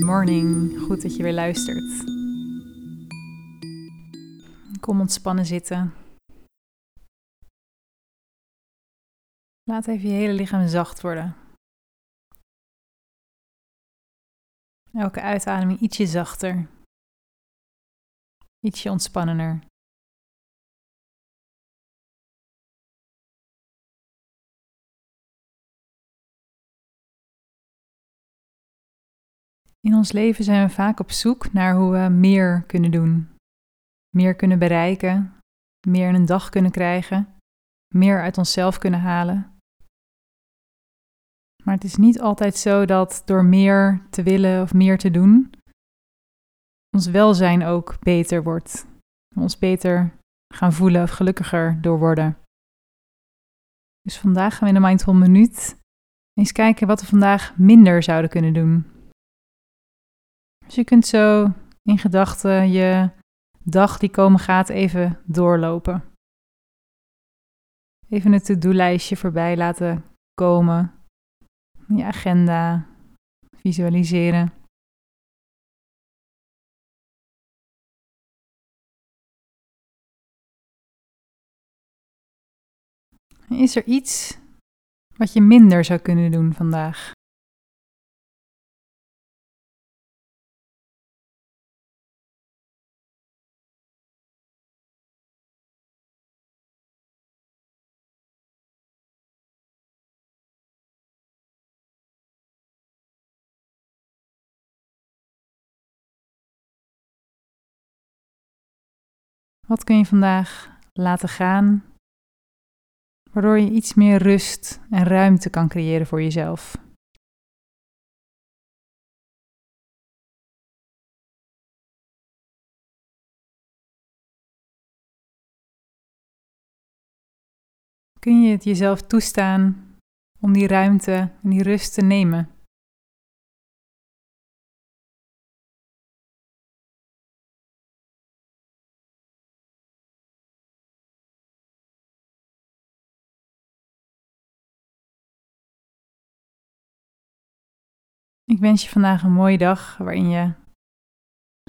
morning. Goed dat je weer luistert. Kom ontspannen zitten. Laat even je hele lichaam zacht worden. Elke uitademing ietsje zachter. Ietsje ontspannender. In ons leven zijn we vaak op zoek naar hoe we meer kunnen doen. Meer kunnen bereiken, meer in een dag kunnen krijgen, meer uit onszelf kunnen halen. Maar het is niet altijd zo dat door meer te willen of meer te doen, ons welzijn ook beter wordt. Ons beter gaan voelen of gelukkiger door worden. Dus vandaag gaan we in de Mindful Minuut eens kijken wat we vandaag minder zouden kunnen doen. Dus je kunt zo in gedachten je dag die komen gaat even doorlopen. Even een to-do-lijstje voorbij laten komen. Je agenda visualiseren. Is er iets wat je minder zou kunnen doen vandaag? Wat kun je vandaag laten gaan, waardoor je iets meer rust en ruimte kan creëren voor jezelf? Kun je het jezelf toestaan om die ruimte en die rust te nemen? Ik wens je vandaag een mooie dag waarin je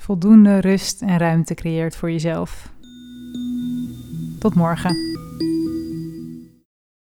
voldoende rust en ruimte creëert voor jezelf. Tot morgen.